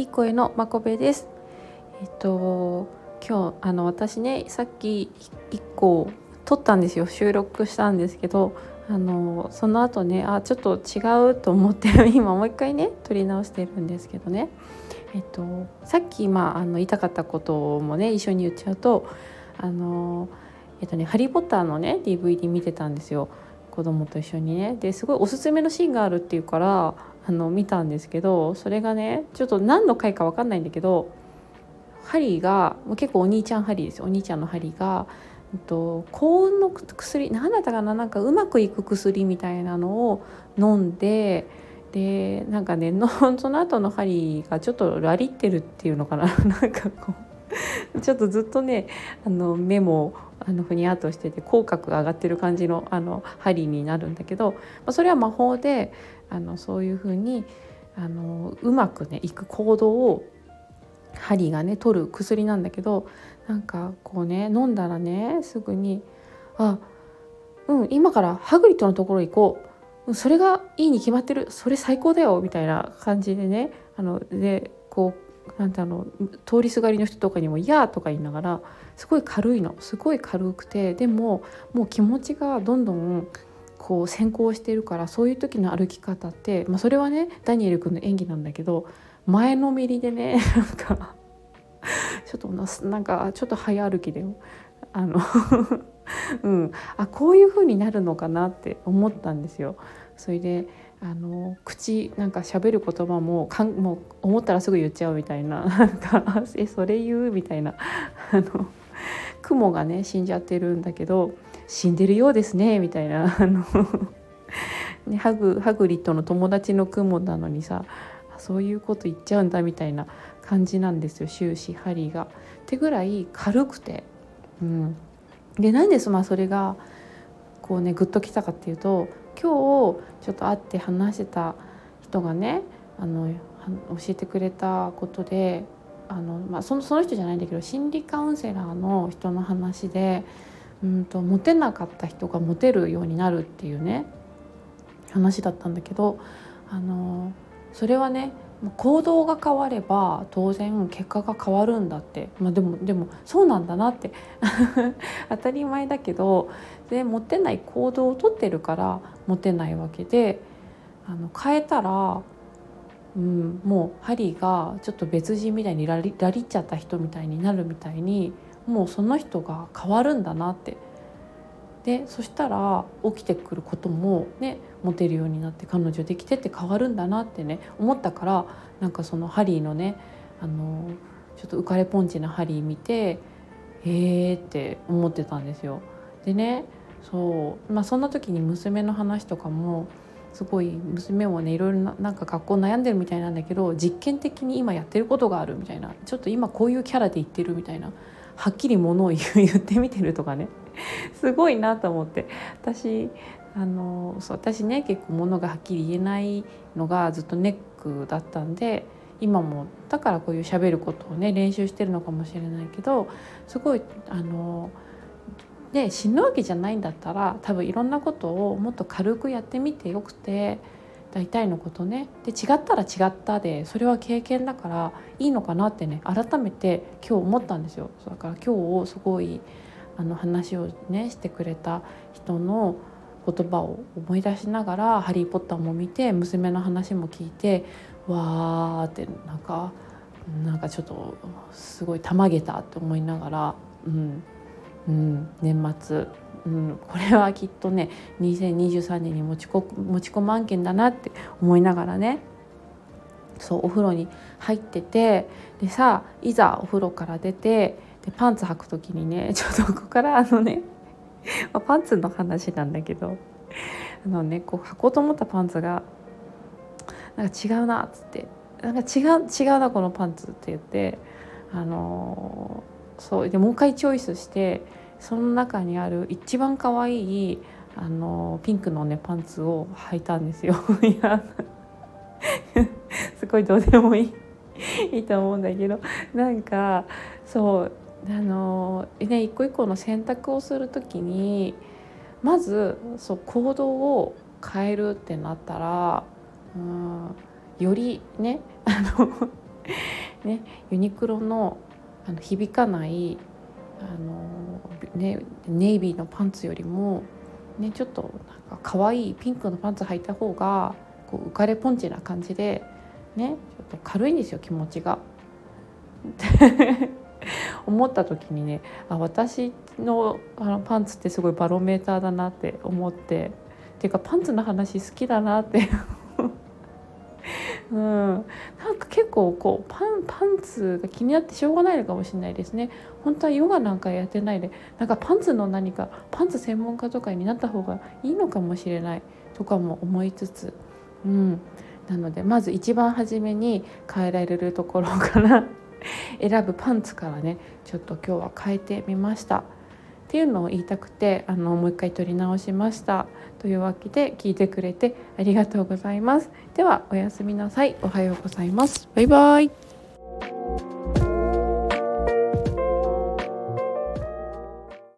いい声のまこべです。えっと今日あの私ねさっき1個撮ったんですよ。収録したんですけどあのその後ねあちょっと違うと思って 今もう一回ね撮り直してるんですけどね。えっとさっき、まあ、あの言いたかったこともね一緒に言っちゃうとあのえっとね「ハリー・ポッター」のね DVD 見てたんですよ。子供と一緒にね。ですごいおすすめのシーンがあるっていうからあの見たんですけどそれがねちょっと何の回か分かんないんだけどハリーが結構お兄ちゃんハリーですお兄ちゃんのハリーが、えっと、幸運の薬何だったかななんかうまくいく薬みたいなのを飲んででなんかねの その後のハリーがちょっとラリってるっていうのかな。なんかこうちょっとずっとねあの目もあのふにゃっとしてて口角が上がってる感じのあのハリーになるんだけど、まあ、それは魔法であのそういうふうにあのうまくねいく行動をハリーがね取る薬なんだけどなんかこうね飲んだらねすぐに「あうん今からハグリッドのところ行こう。それがいいに決まってる。それ最高だよ」みたいな感じでねあのでこうなんてあの通りすがりの人とかにも「いや」とか言いながらすごい軽いの。すごい軽くてでももう気持ちがどんどんこう先行してるからそういう時の歩き方って、まあ、それはねダニエル君の演技なんだけど前のめりでね なんかちょっとなんかちょっと早歩きであの うん、あこういう風になるのかなって思ったんですよ。それであの口なんか喋る言葉もかんもう思ったらすぐ言っちゃうみたいな なんかえそれ言う？みたいなあの雲がね死んじゃってるんだけど死んでるようですね？みたいなあのね、ハグハグリッドの友達の雲なのにさそういうこと言っちゃうんだみたいな感じなんですよ終始ハリーが。ってぐらい軽くて。うん、でなんでまあそれがこうねグッときたかっていうと今日ちょっと会って話してた人がねあの教えてくれたことであの、まあ、そのその人じゃないんだけど心理カウンセラーの人の話でうんとモテなかった人がモテるようになるっていうね話だったんだけどあのそれはね行動が変われば当然結果が変わるんだって、まあ、でもでもそうなんだなって。当たり前だけどでモテない行動をとってるからモテないわけであの変えたら、うん、もうハリーがちょっと別人みたいにラリラリっちゃった人みたいになるみたいにもうその人が変わるんだなって。でそしたら起きてくることもねモテるようになって彼女できてって変わるんだなってね思ったからなんかそのハリーのねあのちょっと浮かれポンチなハリー見てへえって思ってたんですよ。でねそうまあそんな時に娘の話とかもすごい娘もねいろいろななんか学校悩んでるみたいなんだけど実験的に今やってることがあるみたいなちょっと今こういうキャラで言ってるみたいなはっきりものを 言ってみてるとかね すごいなと思って。私あのそう私ね結構ものがはっきり言えないのがずっとネックだったんで今もだからこういうしゃべることをね練習してるのかもしれないけどすごいあので死ぬわけじゃないんだったら多分いろんなことをもっと軽くやってみてよくて大体のことね。で違ったら違ったでそれは経験だからいいのかなってね改めて今日思ったんですよ。だから今日すごいあの話をねしてくれた人の言葉を思い出しながら「ハリー・ポッター」も見て娘の話も聞いてわーってなんかなんかちょっとすごいたまげたって思いながら、うんうん、年末、うん、これはきっとね2023年に持ちこ持ち込む案件だなって思いながらねそうお風呂に入っててでさいざお風呂から出てでパンツ履く時にね ちょっとここからあのね パンツの話なんだけどあのねこう履こうと思ったパンツがなんか違うなっつってなんか違う違うなこのパンツって言ってあのそうでもう一回チョイスしてその中にある一番可愛いあのピンクのねパンツを履いたんですよ。いやすごいどうでもいいいいと思うんだけどなんかそうあのね一個一個の選択をする時にまずそう行動を変えるってなったら、うん、よりね あのね、ユニクロのあの響かないあの、ね、ネイビーのパンツよりも、ね、ちょっとなんか可愛いピンクのパンツ履いた方がこう浮かれポンチな感じで、ね、ちょっと軽いんですよ気持ちが。思った時にねあ私のあのパンツってすごいバロメーターだなって思ってっていうかパンツの話好きだなって。うん、なんか結構こうパンパンツが気になってしょうがないのかもしれないですね。本当はヨガなんかやってないでなんかパンツの何かパンツ専門家とかになった方がいいのかもしれない。とかも思いつつ、うん、なのでまず一番初めに変えられるところから選ぶパンツからねちょっと今日は変えてみました。っていうのを言いたくてあのもう一回撮り直しました。というわけで聞いてくれてありがとうございます。ではおやすみなさい。おはようございます。バイバイ。